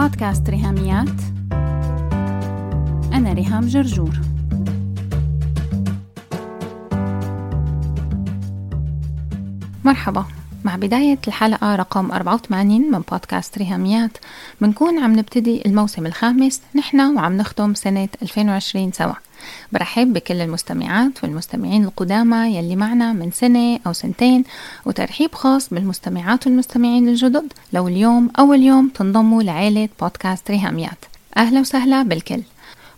بودكاست ريهاميات. أنا ريهام جرجور. مرحبا. مع بداية الحلقة رقم 84 من بودكاست ريهاميات بنكون عم نبتدي الموسم الخامس نحن وعم نختم سنة 2020 سوا. برحب بكل المستمعات والمستمعين القدامى يلي معنا من سنة أو سنتين وترحيب خاص بالمستمعات والمستمعين الجدد. لو اليوم أول يوم تنضموا لعيلة بودكاست ريهاميات. أهلا وسهلا بالكل.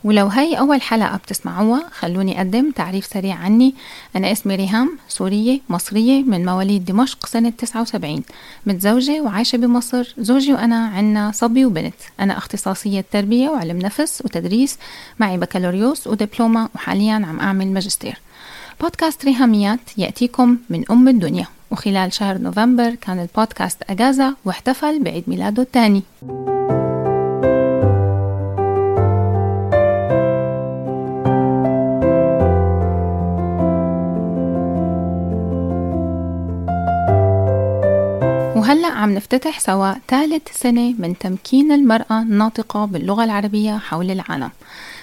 ولو هي أول حلقة بتسمعوها خلوني أقدم تعريف سريع عني. أنا اسمي ريهام سورية مصرية من مواليد دمشق سنة 79 متزوجة وعايشة بمصر. زوجي وأنا عنا صبي وبنت. أنا اختصاصية تربية وعلم نفس وتدريس. معي بكالوريوس ودبلومة وحاليا عم أعمل ماجستير. بودكاست ريهاميات يأتيكم من أم الدنيا. وخلال شهر نوفمبر كان البودكاست أجازة واحتفل بعيد ميلاده الثاني. وهلأ عم نفتتح سوا ثالث سنة من تمكين المرأة الناطقة باللغة العربية حول العالم.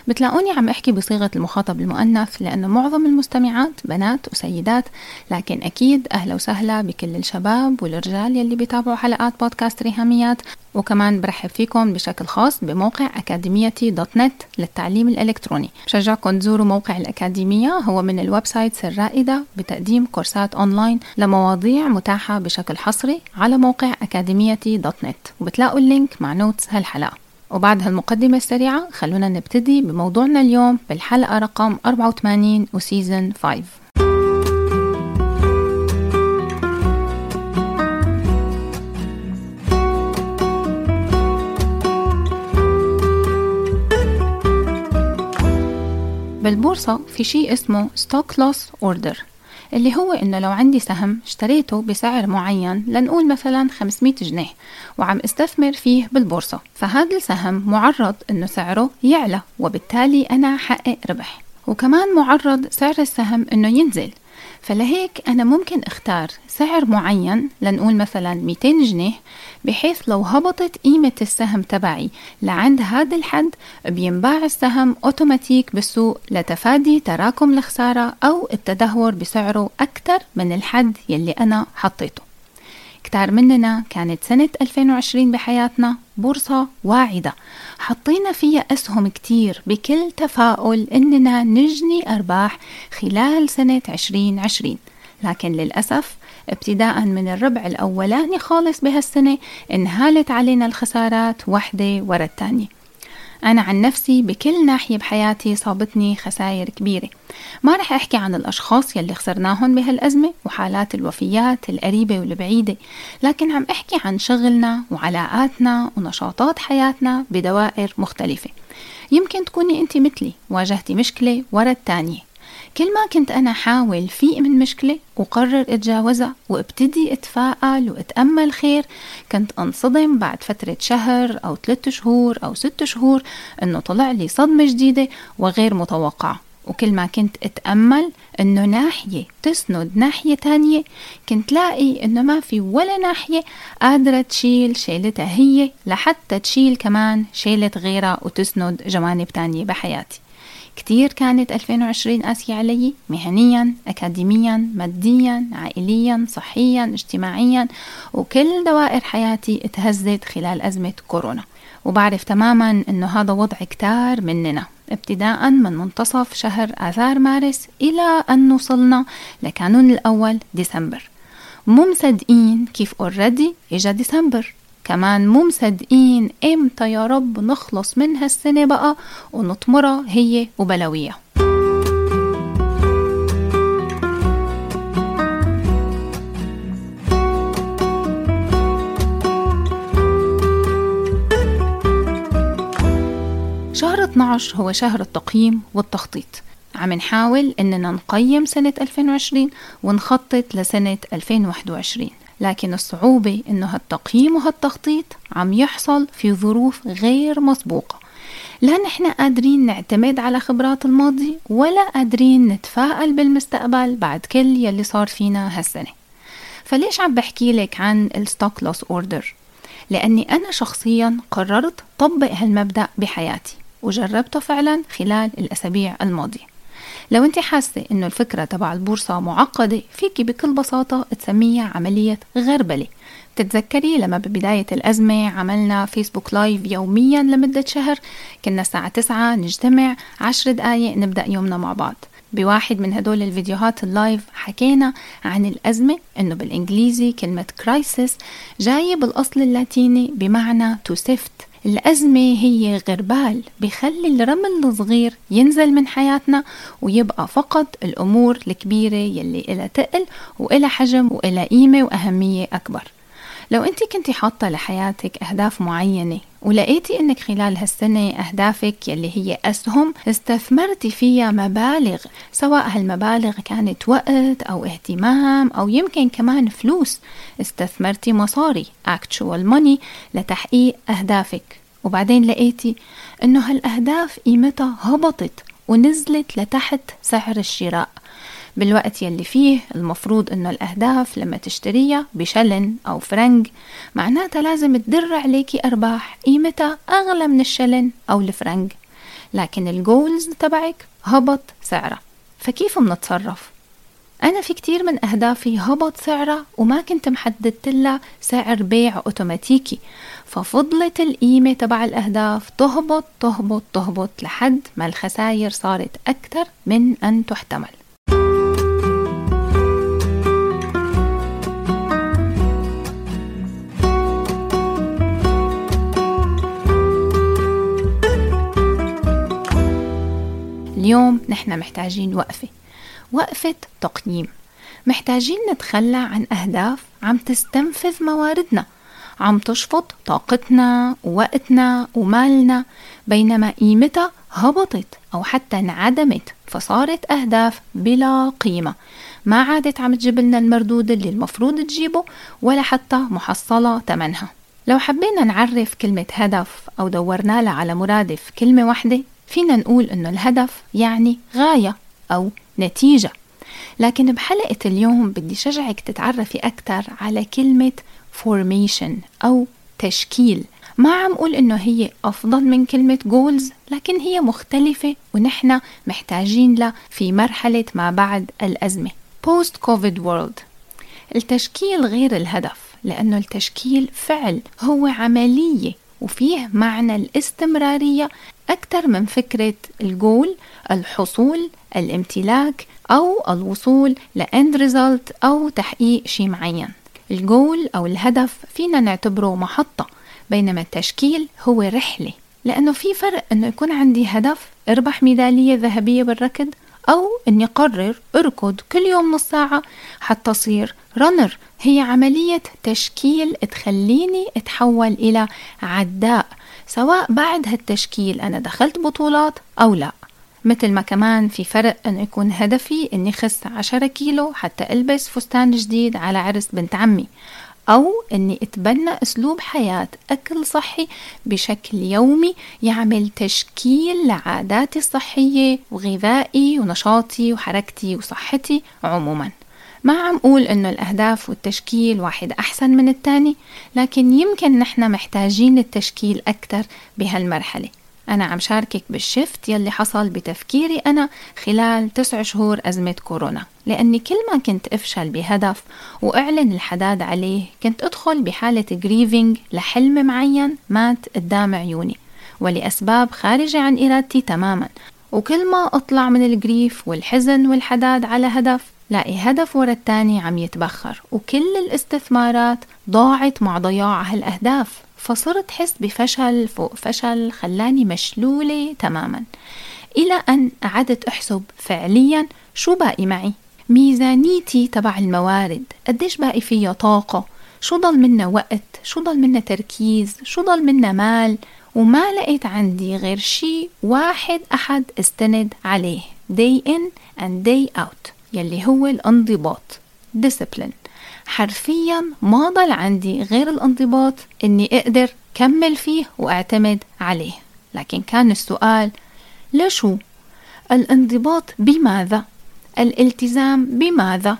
بتلاقوني عم أحكي بصيغة المخاطب المؤنث لأنه معظم المستمعات بنات وسيدات لكن أكيد أهلا وسهلا بكل الشباب والرجال يلي بيتابعوا حلقات بودكاست ريهاميات. وكمان برحب فيكم بشكل خاص بموقع أكاديميتي dot net للتعليم الإلكتروني. بشجعكم تزوروا موقع الأكاديمية هو من ال websites الرائدة بتقديم كورسات أونلاين لمواضيع متاحة بشكل حصري على موقع أكاديميتي dot net. وبتلاقوا ال link مع notes هالحلقة. وبعد هالمقدمة السريعة خلونا نبتدي بموضوعنا اليوم بالحلقة رقم 84 و season 5 بالبورصة في شيء اسمه stop loss order اللي هو إنه لو عندي سهم اشتريته بسعر معين لنقول مثلا 500 جنيه وعم استثمر فيه بالبورصة. فهذا السهم معرض إنه سعره يعلى وبالتالي أنا حقق ربح. وكمان معرض سعر السهم إنه ينزل. فلهيك أنا ممكن أختار سعر معين لنقول مثلا 200 جنيه بحيث لو هبطت قيمة السهم تبعي لعند هذا الحد بينباع السهم أوتوماتيك بالسوق لتفادي تراكم الخسارة أو التدهور بسعره أكثر من الحد يلي أنا حطيته. كتار مننا كانت سنة 2020 بحياتنا بورصة واعدة. حطينا فيها أسهم كتير بكل تفاؤل إننا نجني أرباح خلال سنة 2020 لكن للأسف ابتداء من الربع الأولاني خالص بهالسنة انهالت علينا الخسارات وحدة ورا الثانية. أنا عن نفسي بكل ناحية بحياتي صابتني خسائر كبيرة. ما رح أحكي عن الأشخاص يلي خسرناهم بهالأزمة وحالات الوفيات القريبة والبعيدة لكن عم أحكي عن شغلنا وعلاقاتنا ونشاطات حياتنا بدوائر مختلفة. يمكن تكوني أنت مثلي واجهتي مشكلة ورا التانية. كل ما كنت أنا حاول فيق من مشكلة وقرر أتجاوزها وأبتدي أتفائل وأتأمل خير كنت أنصدم بعد فترة شهر أو ثلاثة شهور أو ستة شهور أنه طلع لي صدمة جديدة وغير متوقعة. وكل ما كنت أتأمل إنه ناحية تسند ناحية تانية كنت لاقي إنه ما في ولا ناحية قادرة تشيل شيلتها هي لحتى تشيل كمان شيلة غيرها وتسند جوانب تانية بحياتي. كتير كانت 2020 قاسية علي مهنيا أكاديميا ماديا عائليا صحيا اجتماعيا وكل دوائر حياتي اتهزت خلال أزمة كورونا. وبعرف تماما أنه هذا وضع كتار مننا ابتداء من منتصف شهر آذار مارس إلى أن وصلنا لكانون الأول ديسمبر. مو مصدقين كيف اوريدي إجا ديسمبر. كمان مو مصدقين إمتى يا رب نخلص من هالسنة بقى ونطمرها هي وبلاويها. شهر 12 هو شهر التقييم والتخطيط. عم نحاول إننا نقيم سنة 2020 ونخطط لسنة 2021 لكن الصعوبة إنه هالتقييم وهالتخطيط عم يحصل في ظروف غير مسبوقة. لا نحن قادرين نعتمد على خبرات الماضي ولا قادرين نتفائل بالمستقبل بعد كل يلي صار فينا هالسنة. فليش عم بحكي لك عن الستوك لوس أوردر؟ لأني أنا شخصيا قررت طبق هالمبدأ بحياتي وجربته فعلا خلال الأسابيع الماضية. لو انت حاسة انه الفكرة تبع البورصة معقدة فيكي بكل بساطة تسميها عملية غربلة. تتذكري لما ببداية الأزمة عملنا فيسبوك live يوميا لمدة شهر؟ كنا الساعة 9 نجتمع 10 دقايق نبدأ يومنا مع بعض. بواحد من هدول الفيديوهات ال live حكينا عن الأزمة إنه بالإنجليزي كلمة كرايسيس جاية بالأصل اللاتيني بمعنى to sift. الأزمة هي غربال بخلي الرمل الصغير ينزل من حياتنا ويبقى فقط الأمور الكبيرة يلي إلها تقل وإلها حجم وإلها قيمة وأهمية أكبر. لو أنت كنت حاطة لحياتك أهداف معينة ولقيتي أنك خلال هالسنة أهدافك يلي هي أسهم استثمرتي فيها مبالغ سواء هالمبالغ كانت وقت أو اهتمام أو يمكن كمان فلوس. استثمرتي مصاري actual money لتحقيق أهدافك. وبعدين لقيتي أنه هالأهداف قيمتها هبطت ونزلت لتحت سعر الشراء. بالوقت يلي فيه المفروض إنه الأهداف لما تشتريها بشلن أو فرنج معناتها لازم تدر عليكي أرباح قيمتها أغلى من الشلن أو الفرنج. لكن الجولز تبعك هبط سعرها. فكيف بنتصرف أنا في كتير من أهدافي هبط سعرها وما كنت محددت لها سعر بيع أوتوماتيكي. ففضلت القيمة تبع الأهداف تهبط تهبط تهبط لحد ما الخسائر صارت أكثر من أن تحتمل. اليوم نحن محتاجين وقفة. وقفة تقييم. محتاجين نتخلى عن أهداف عم تستنفذ مواردنا. عم تشفط طاقتنا ووقتنا ومالنا. بينما قيمتها هبطت أو حتى انعدمت فصارت أهداف بلا قيمة. ما عادت عم تجيب لنا المردود اللي المفروض تجيبه ولا حتى محصلة تمنها. لو حبينا نعرف كلمة هدف أو دورنا لها على مرادف كلمة واحدة فينا نقول إنه الهدف يعني غاية أو نتيجة. لكن بحلقة اليوم بدي شجعك تتعرفي أكثر على كلمة formation أو تشكيل. ما عم أقول إنه هي أفضل من كلمة goals لكن هي مختلفة ونحن محتاجين لها في مرحلة ما بعد الأزمة. Post covid world. التشكيل غير الهدف لأنه التشكيل فعل هو عملية وفيه معنى الاستمرارية أكثر من فكرة الجول الحصول الامتلاك أو الوصول ل end result أو تحقيق شيء معين. الجول أو الهدف فينا نعتبره محطة بينما التشكيل هو رحلة. لأنه في فرق أنه يكون عندي هدف أربح ميدالية ذهبية بالركض أو أني قرر أركض كل يوم نص ساعة حتى أصير runner هي عملية تشكيل تخليني أتحول إلى عداء. سواء بعد هالتشكيل أنا دخلت بطولات أو لا. مثل ما كمان في فرق أنه يكون هدفي أني خس عشرة كيلو حتى ألبس فستان جديد على عرس بنت عمي أو أني أتبنى أسلوب حياة أكل صحي بشكل يومي يعمل تشكيل لعاداتي الصحية وغذائي ونشاطي وحركتي وصحتي عموما. ما عم أقول إنه الأهداف والتشكيل واحد أحسن من التاني لكن يمكن نحن محتاجين التشكيل أكثر بهالمرحلة. أنا عم شاركك بالشفت يلي حصل بتفكيري أنا خلال تسع شهور أزمة كورونا لأني كل ما كنت أفشل بهدف وأعلن الحداد عليه كنت أدخل بحالة جريفينج لحلم معين مات قدام عيوني ولأسباب خارجة عن إرادتي تماما. وكل ما أطلع من الجريف والحزن والحداد على هدف لاقي هدف ورا التاني عم يتبخر وكل الاستثمارات ضاعت مع ضياع هالأهداف فصرت حس بفشل فوق فشل خلاني مشلولة تماما. إلى أن قعدت أحسب فعليا شو باقي معي؟ ميزانيتي تبع الموارد قديش باقي فيها طاقة؟ شو ضل منا وقت؟ شو ضل منا تركيز؟ شو ضل منا مال؟ وما لقيت عندي غير شي واحد أحد استند عليه day in and day out. يلي هو الانضباط discipline. حرفيا ما ضل عندي غير الانضباط إني أقدر كمل فيه وأعتمد عليه. لكن كان السؤال لشو؟ الانضباط بماذا؟ الالتزام بماذا؟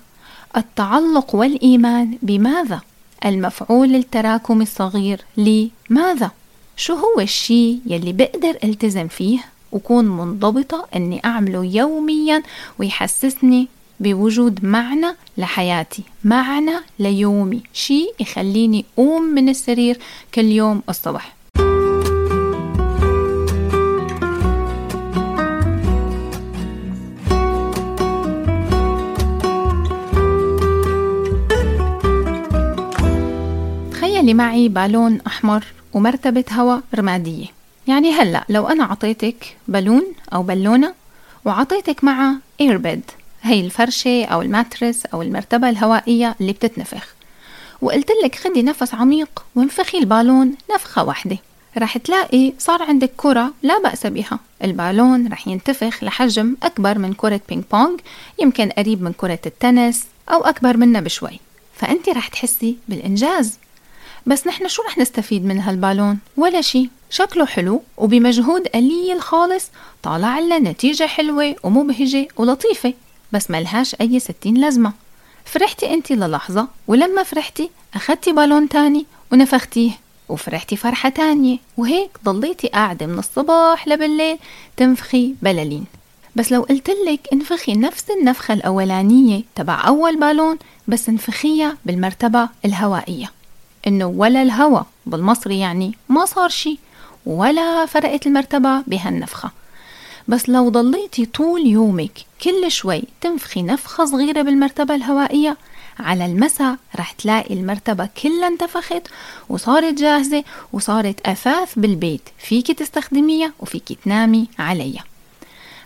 التعلق والإيمان بماذا؟ المفعول التراكمي الصغير لماذا؟ شو هو الشي يلي بقدر التزم فيه وكون منضبطة إني أعمله يوميا ويحسسني بوجود معنى لحياتي معنى ليومي. شي يخليني أقوم من السرير كل يوم الصبح. تخيلي معي بالون أحمر ومرتبة هواء رمادية. يعني هلأ لو أنا عطيتك بالون أو بالونة وعطيتك معها airbed هي الفرشة أو ال mattress أو المرتبة الهوائية اللي بتتنفخ. وقلت لك خدي نفس عميق وانفخي البالون نفخة واحدة. رح تلاقي صار عندك كرة لا بأس بها البالون رح ينتفخ لحجم أكبر من كرة ping pong يمكن قريب من كرة التنس أو أكبر منها بشوي. فأنت رح تحسي بالإنجاز. بس نحن شو رح نستفيد من هالبالون؟ ولا شي. شكله حلو وبمجهود قليل خالص طالع لنا نتيجة حلوة ومبهجة ولطيفة. بس ملهاش أي ستين لازمة. فرحتي أنت للحظة ولما فرحتي أخدتي بالون تاني ونفختيه وفرحتي فرحة تانية وهيك ضليتي قاعدة من الصباح لبالليل تنفخي بلالين. بس لو قلتلك انفخي نفس النفخة الأولانية تبع أول بالون بس انفخيها بالمرتبة الهوائية. إنه ولا الهوا بالمصري يعني ما صار شي ولا فرقت المرتبة بهالنفخة. بس لو ضليتي طول يومك كل شوي تنفخي نفخة صغيرة بالمرتبة الهوائية على المساء رح تلاقي المرتبة كلها انتفخت وصارت جاهزة وصارت أثاث بالبيت فيكي تستخدميها وفيكي تنامي عليها.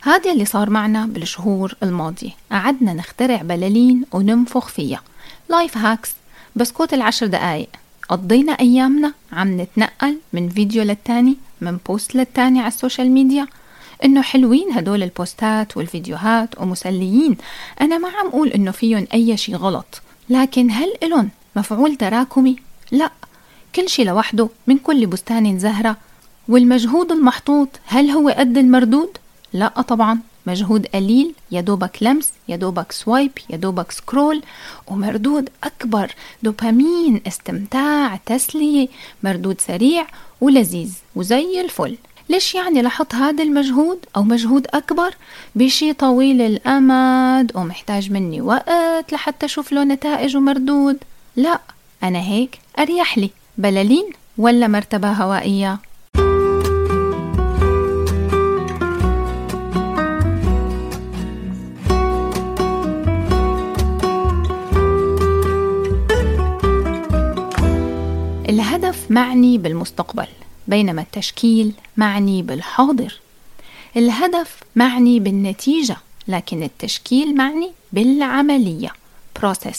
هذا اللي صار معنا بالشهور الماضية. قعدنا نخترع بلالين وننفخ فيها. life hacks بسكوت العشر دقايق. قضينا أيامنا عم نتنقل من فيديو للتاني من بوست للتاني على ال social media. إنه حلوين هدول البوستات والفيديوهات ومسليين. أنا ما عم أقول إنه فيهم أي شي غلط لكن هل إلن مفعول تراكمي؟ لا. كل شي لوحده من كل بستان زهرة. والمجهود المحطوط هل هو قد المردود؟ لا طبعا. مجهود قليل يا دوبك لمس يا دوبك swipe يا دوبك scroll. ومردود أكبر دوبامين استمتاع تسلية. مردود سريع ولذيذ وزي الفل. ليش يعني لحط هذا المجهود أو مجهود أكبر؟ بشي طويل الأمد ومحتاج مني وقت لحتى أشوف له نتائج ومردود. لا أنا هيك أريح لي. بلالين ولا مرتبة هوائية؟ الهدف معني بالمستقبل. بينما التشكيل معني بالحاضر. الهدف معني بالنتيجة لكن التشكيل معني بالعملية. process.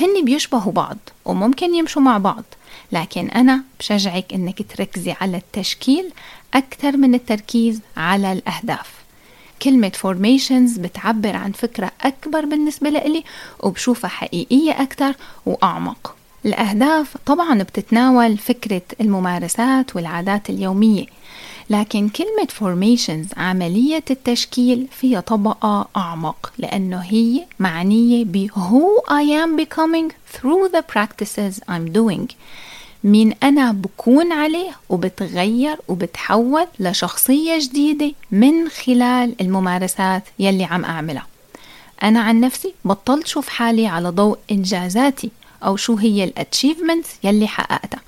هن بيشبهوا بعض وممكن يمشوا مع بعض لكن أنا بشجعك إنك تركزي على التشكيل أكثر من التركيز على الأهداف. كلمة formations بتعبر عن فكرة أكبر بالنسبة لإلي وبشوفها حقيقية أكثر وأعمق. الأهداف طبعا بتتناول فكرة الممارسات والعادات اليومية لكن كلمة formations عملية التشكيل فيها طبقة أعمق لأنه هي معنية ب who I am becoming through the practices I'm doing. مين أنا بكون عليه وبتغير وبتحول لشخصية جديدة من خلال الممارسات يلي عم أعملها. أنا عن نفسي بطلت شوف حالي على ضوء إنجازاتي. أو شو هي الاتشيفمنتس يلي حققتها.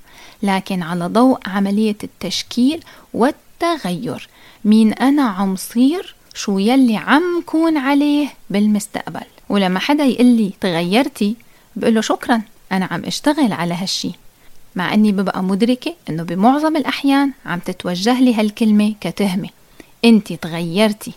لكن على ضوء عملية التشكيل والتغير مين أنا عم صير شو يلي عم كون عليه بالمستقبل. ولما حدا يقول لي تغيرتي بقول له شكرا أنا عم أشتغل على هالشي. مع أني ببقى مدركة أنه بمعظم الأحيان عم تتوجه لي هالكلمة كتهمة. أنت تغيرتي.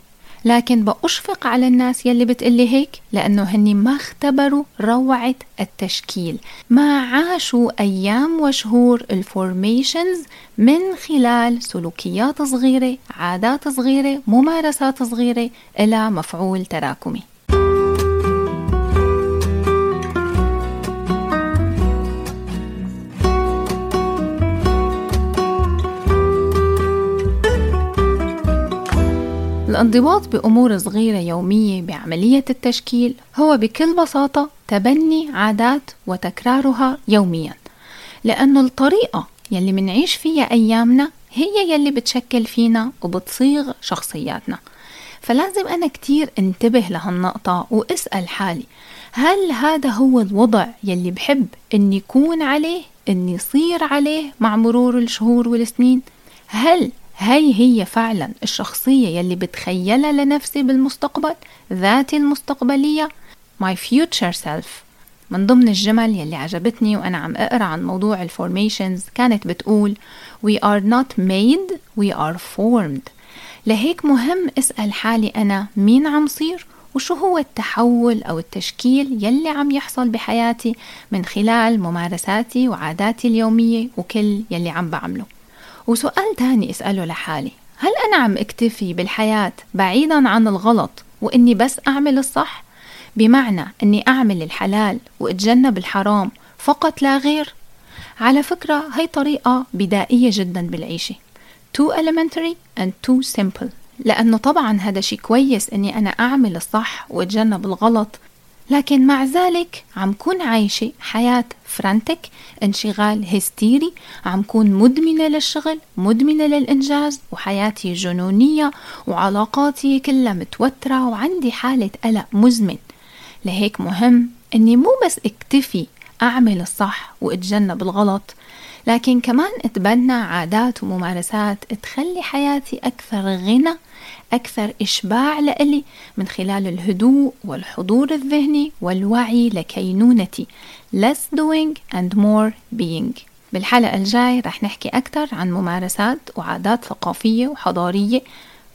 لكن بأشفق على الناس يلي بتقلي هيك لأنه هني ما اختبروا روعة التشكيل. ما عاشوا أيام وشهور الفورميشنز من خلال سلوكيات صغيرة عادات صغيرة ممارسات صغيرة إلى مفعول تراكمي. الانضباط بأمور صغيرة يومية بعملية التشكيل هو بكل بساطة تبني عادات وتكرارها يوميا. لأنه الطريقة يلي منعيش فيها أيامنا هي يلي بتشكل فينا وبتصيغ شخصياتنا. فلازم أنا كتير انتبه لهالنقطة وأسأل حالي هل هذا هو الوضع يلي بحب إني يكون عليه إني يصير عليه مع مرور الشهور والسنين؟ هل هي هي فعلا الشخصية يلي بتخيلها لنفسي بالمستقبل؟ ذاتي المستقبلية؟ My future self. من ضمن الجمل يلي عجبتني وأنا عم أقرأ عن موضوع الفورميشنز كانت بتقول we are not made we are formed. لهيك مهم اسأل حالي أنا مين عم صير؟ وشو هو التحول أو التشكيل يلي عم يحصل بحياتي من خلال ممارساتي وعاداتي اليومية وكل يلي عم بعمله؟ وسؤال تاني أسأله لحالي هل أنا عم اكتفي بالحياة بعيدا عن الغلط وإني بس أعمل الصح؟ بمعنى إني أعمل الحلال وأتجنب الحرام فقط لا غير؟ على فكرة هي طريقة بدائية جدا بالعيشة too elementary and too simple لأنه طبعا هذا شيء كويس إني أنا أعمل الصح وأتجنب الغلط لكن مع ذلك عم كون عايشة حياة فرانتك انشغال هستيري عم كون مدمنة للشغل مدمنة للإنجاز وحياتي جنونية وعلاقاتي كلها متوترة وعندي حالة قلق مزمن. لهيك مهم إني مو بس اكتفي أعمل الصح وأتجنب الغلط. لكن كمان اتبنى عادات وممارسات تخلي حياتي أكثر غنى أكثر إشباع لإلي من خلال الهدوء والحضور الذهني والوعي لكينونتي. Less doing and more being. بالحلقة الجاي رح نحكي أكثر عن ممارسات وعادات ثقافية وحضارية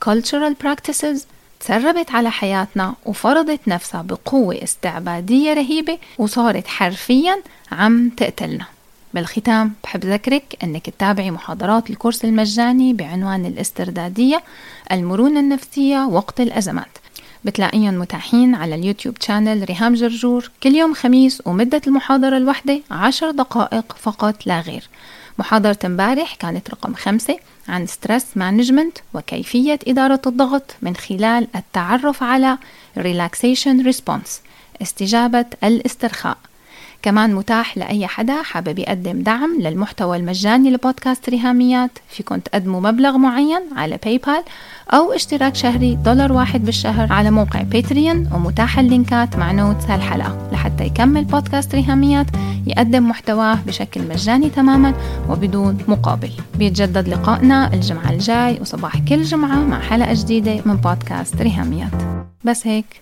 cultural practices تسربت على حياتنا وفرضت نفسها بقوة استعبادية رهيبة وصارت حرفيا عم تقتلنا. بالختام بحب ذكرك أنك تتابعي محاضرات الكورس المجاني بعنوان الاستردادية المرونة النفسية وقت الأزمات. بتلاقيهم متاحين على اليوتيوب channel ريهام جرجور. كل يوم خميس ومدة المحاضرة الواحدة عشر دقائق فقط لا غير. محاضرة امبارح كانت رقم خمسة عن stress management وكيفية إدارة الضغط من خلال التعرف على relaxation response استجابة الاسترخاء. كمان متاح لأي حدا حابب يقدم دعم للمحتوى المجاني لبودكاست ريهاميات. فيكن تقدموا مبلغ معين على باي بال أو اشتراك شهري دولار واحد بالشهر على موقع باتريون ومتاح اللينكات مع notes هالحلقة. لحتى يكمل بودكاست ريهاميات يقدم محتواه بشكل مجاني تماما وبدون مقابل. بيتجدد لقائنا الجمعة الجاي وصباح كل جمعة مع حلقة جديدة من بودكاست ريهاميات. بس هيك.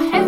heavy.